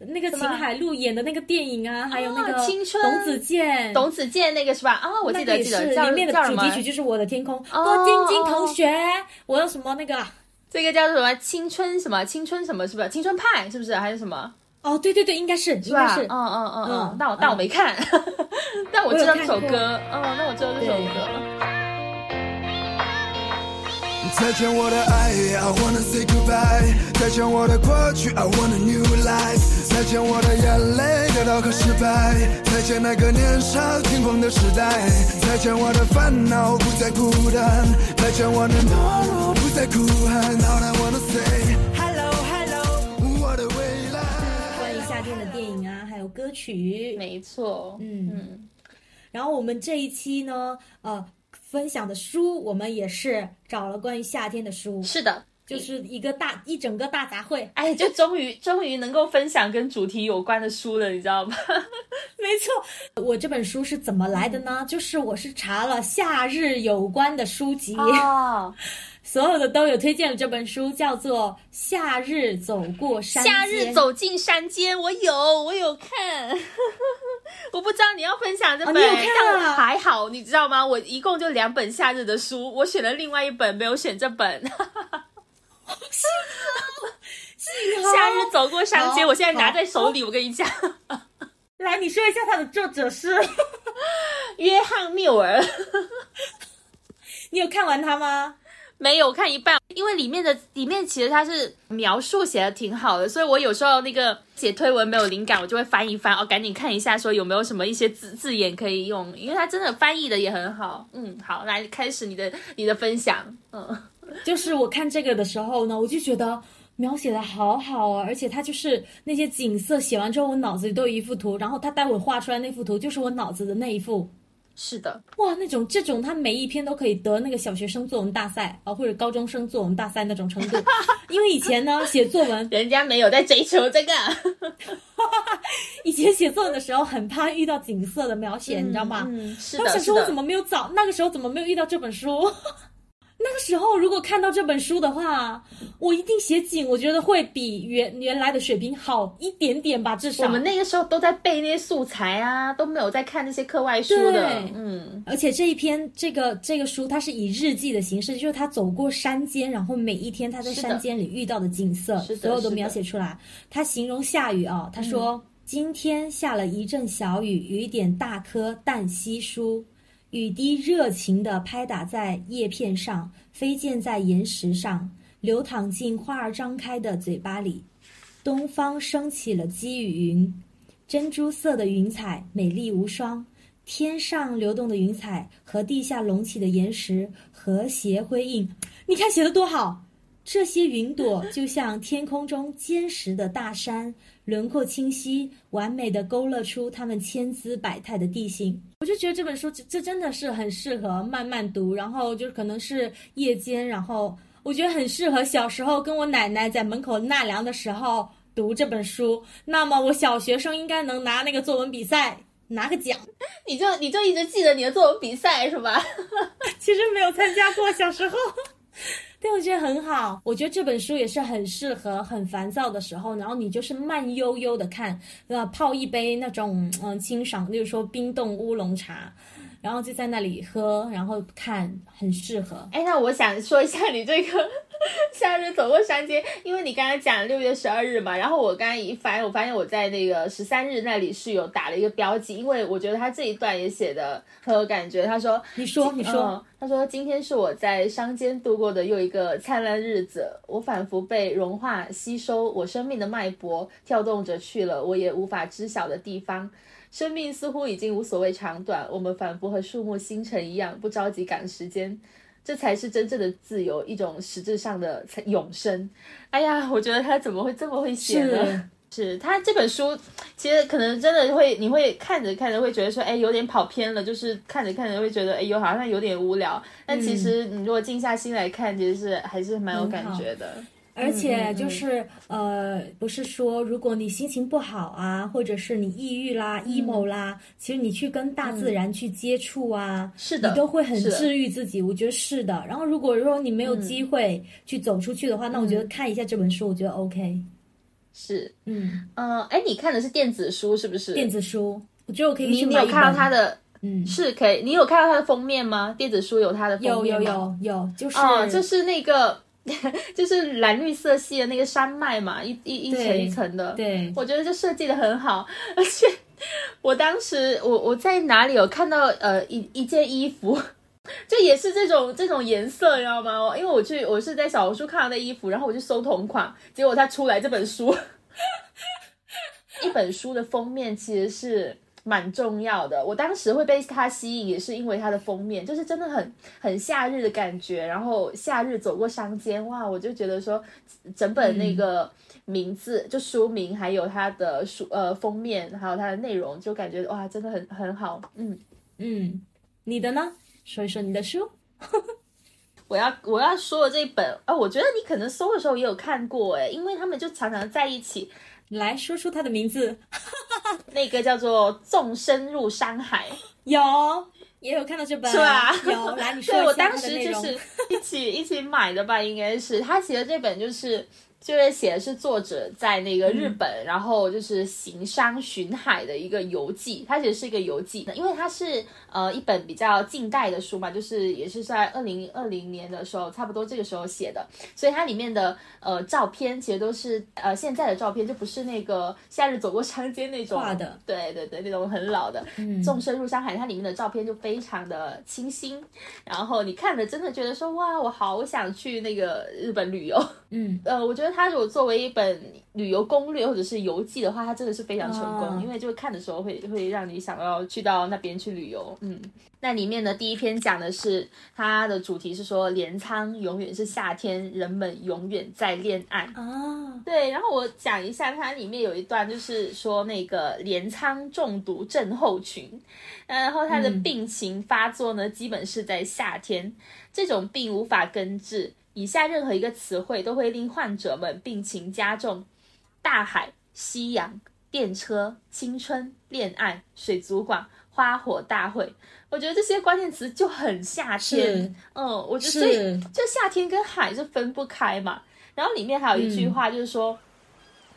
S1: 那个秦海璐演的那个电影啊，还有那个
S2: 青春
S1: 董子健，
S2: 董子健那个是吧？啊、我记得记得
S1: 里面的主题曲？就是《我的天空》，
S2: 哦
S1: 郭晶晶同学，我有什么那个啊？
S2: 这个叫做什么？青春什么？青春什么？是不是？青春派是不是？还是什么？
S1: 哦，对对对，应该是，应？该是
S2: 嗯，嗯嗯嗯
S1: 嗯。
S2: 但我但我
S1: 嗯
S2: 没看，[laughs] 但我知道这首歌。嗯，那我知道这首歌。
S5: 再见我的爱，I wanna say goodbye。再见我的过去，I want a new life。再见我的眼泪，得到和失败。再见那个年少轻狂的时代。再见我的烦恼，不再孤单。再见我的懦弱，不再哭喊。All I wanna say hello hello，我的未来。
S1: 关于夏天的电影啊，还有歌曲。
S2: 没错。
S1: 嗯
S2: 嗯，
S1: 然后我们这一期呢，呃，分享的书，我们也是找了关于夏天的书，
S2: 是的，
S1: 就是一个大一整个大杂烩。
S2: 哎，就终于 [laughs] 终于能够分享跟主题有关的书了，你知道吗？[laughs]
S1: 没错，我这本书是怎么来的呢？就是我是查了夏日有关的书籍。
S2: 哦，[laughs]
S1: 所有的都有推荐了这本书，叫做《夏日走过山》。
S2: 夏日走进山间，我有，我有看。我不知道你要分享这本，
S1: 哦你有看啊
S2: 但我还好，你知道吗？我一共就两本夏日的书，我选了另外一本，没有选这本。[laughs] 夏日走过商
S1: 街，
S2: 我现在拿在手里，我跟你讲，[laughs]
S1: 来，你说一下它的作者是？[laughs]
S2: 约翰缪尔。
S1: 你有看完它吗？
S2: 没有看一半，因为里面的里面其实它是描述写的挺好的，所以我有时候那个写推文没有灵感，我就会翻一翻，哦，赶紧看一下，说有没有什么一些字字眼可以用，因为它真的翻译的也很好。嗯，好，来开始你的你的分享。嗯，
S1: 就是我看这个的时候呢，我就觉得描写的好好啊，而且它就是那些景色写完之后，我脑子里都有一幅图，然后他待会画出来那幅图就是我脑子的那一幅。
S2: 是的，
S1: 哇，那种这种，他每一篇都可以得那个小学生作文大赛啊，或者高中生作文大赛那种程度。因为以前呢，写作文，[laughs]
S2: 人家没有在追求这个，[laughs]
S1: 以前写作文的时候很怕遇到景色的描写，你知道吗？
S2: 嗯，是
S1: 我
S2: 的，是的。
S1: 想说我怎么没有早那个时候怎么没有遇到这本书？那个时候如果看到这本书的话，我一定写景，我觉得会比原原来的水平好一点点吧，至少。
S2: 我们那个时候都在背那些素材啊，都没有在看那些课外书的
S1: 对。
S2: 嗯，
S1: 而且这一篇这个这个书，它是以日记的形式，就是他走过山间，然后每一天他在山间里遇到的景色，
S2: 是
S1: 所有都描写出来。他形容下雨啊，他说、今天下了一阵小雨，雨点大颗，但稀疏。雨滴热情地拍打在叶片上，飞溅在岩石上，流淌进花儿张开的嘴巴里。东方升起了积雨云，珍珠色的云彩美丽无双。天上流动的云彩和地下隆起的岩石和谐辉映，你看写的多好！这些云朵就像天空中坚实的大山，轮廓清晰，完美的勾勒出他们千姿百态的地形。我就觉得这本书这这真的是很适合慢慢读，然后就是可能是夜间，然后我觉得很适合小时候跟我奶奶在门口纳凉的时候读这本书。那么我小学生应该能拿那个作文比赛拿个奖。
S2: 你就你就一直记得你的作文比赛是吧？
S1: 其实没有参加过，小时候。对，我觉得很好。我觉得这本书也是很适合很烦躁的时候，然后你就是慢悠悠的看，那，泡一杯那种嗯清爽，例如说冰冻乌龙茶，然后就在那里喝，然后看，很适合。
S2: 哎，那我想说一下你这个夏日走过山间，因为你刚才讲六月十二日嘛，然后我刚才一翻，我发现我在那个十三日那里是有打了一个标记，因为我觉得他这一段也写的很有感觉。他说，
S1: 你说，你说。
S2: 嗯他说：“今天是我在山间度过的又一个灿烂日子，我仿佛被融化吸收，我生命的脉搏跳动着去了我也无法知晓的地方。生命似乎已经无所谓长短，我们仿佛和树木、星辰一样，不着急赶时间。这才是真正的自由，一种实质上的永生。哎呀，我觉得他怎么会这么会写呢？” [laughs] 是他这本书，其实可能真的会，你会看着看着会觉得说，哎，有点跑偏了，就是看着看着会觉得，哎呦，好像有点无聊。但其实你如果静下心来看，其实是还是蛮有感觉的。
S1: 而且就是呃，不是说如果你心情不好啊，或者是你抑郁啦、emo 啦，其实你去跟大自然去接触啊，
S2: 是的，
S1: 你都会很治愈自己。我觉得是的。然后如果说你没有机会去走出去的话，那我觉得看一下这本书，我觉得 OK。
S2: 是，
S1: 嗯
S2: 呃，哎，你看的是电子书是不是？
S1: 电子书，我觉得我可以
S2: 你你有看到它的，
S1: 嗯，
S2: 是可以。你有看到它的封面吗？电子书有它的封
S1: 面吗？有有有有，就是
S2: 哦，就是那个，[laughs] 就是蓝绿色系的那个山脉嘛，一一一层一层的。
S1: 对，
S2: 我觉得这设计的很好，而且我当时我我在哪里有看到呃一一件衣服。[laughs] 就也是这种这种颜色，你知道吗？因为我去我是在小红书看到那衣服，然后我去搜同款，结果它出来这本书，[laughs] 一本书的封面其实是蛮重要的。我当时会被它吸引，也是因为它的封面，就是真的很很夏日的感觉。然后夏日走过商间，哇，我就觉得说整本那个名字，就书名，还有它的书呃封面，还有它的内容，就感觉哇，真的很很好。嗯
S1: 嗯，你的呢？说一说你的书，[laughs]
S2: 我要我要说的这一本啊，我觉得你可能搜的时候也有看过诶，因为他们就常常在一起。
S1: 来说出他的名字，[laughs]
S2: 那个叫做《纵身入山海》，
S1: 有也有看到这本
S2: 是吧？
S1: 有来你说 [laughs]
S2: 我当时就是一起一起买的吧，应该是他写的这本就是。就是写的是作者在那个日本，然后就是行商巡海的一个游记。它其实是一个游记，因为它是呃一本比较近代的书嘛，就是也是在二零二零年的时候，差不多这个时候写的，所以它里面的呃照片其实都是呃现在的照片，就不是那个夏日走过山间那种
S1: 画的，
S2: 对对对，那种很老的。
S1: 嗯，
S2: 纵深入山海，它里面的照片就非常的清新，然后你看着真的觉得说哇，我好想去那个日本旅游。
S1: 嗯，
S2: 呃，我觉得它如果作为一本旅游攻略或者是游记的话，它真的是非常成功，因为就是看的时候会会让你想要去到那边去旅游。嗯，那里面的第一篇讲的是它的主题是说镰仓永远是夏天，人们永远在恋爱。
S1: 哦，
S2: 对，然后我讲一下它里面有一段就是说那个镰仓中毒症候群，然后它的病情发作呢，基本是在夏天，这种病无法根治。以下任何一个词汇都会令患者们病情加重：大海、夕阳、电车、青春、恋爱、水族馆、花火大会。我觉得这些关键词就很夏天。嗯，我觉得所以就夏天跟海是分不开嘛。然后里面还有一句话就是说：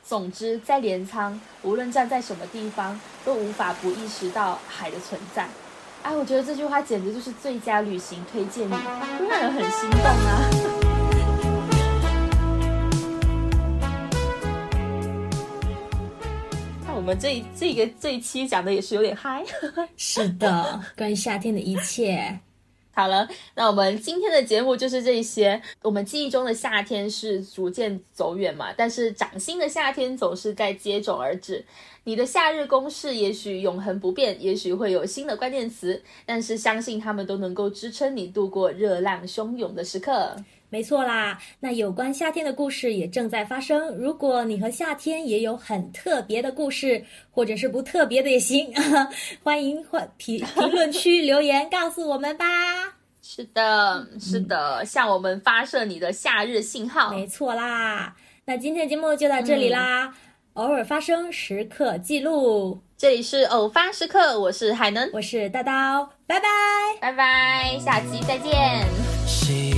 S2: 总之，在镰仓，无论站在什么地方，都无法不意识到海的存在。哎，我觉得这句话简直就是最佳旅行推荐语，就让人很心动啊。们这这个这一期讲的也是有点嗨，[laughs]
S1: 是的，关于夏天的一切。[laughs]
S2: 好了，那我们今天的节目就是这些。我们记忆中的夏天是逐渐走远嘛，但是掌心的夏天总是在接踵而至。你的夏日公式也许永恒不变，也许会有新的关键词，但是相信他们都能够支撑你度过热浪汹涌的时刻。
S1: 没错啦，那有关夏天的故事也正在发生。如果你和夏天也有很特别的故事，或者是不特别的也行，[laughs] 欢迎欢评评论区留言告诉我们吧。[laughs]
S2: 是的，是的，向我们发射你的夏日信号。
S1: 没错啦，那今天的节目就到这里啦。偶尔发生，时刻记录。
S2: 这里是偶发时刻，我是海能，
S1: 我是大刀，拜拜。
S2: 拜拜，下期再见。
S4: 喜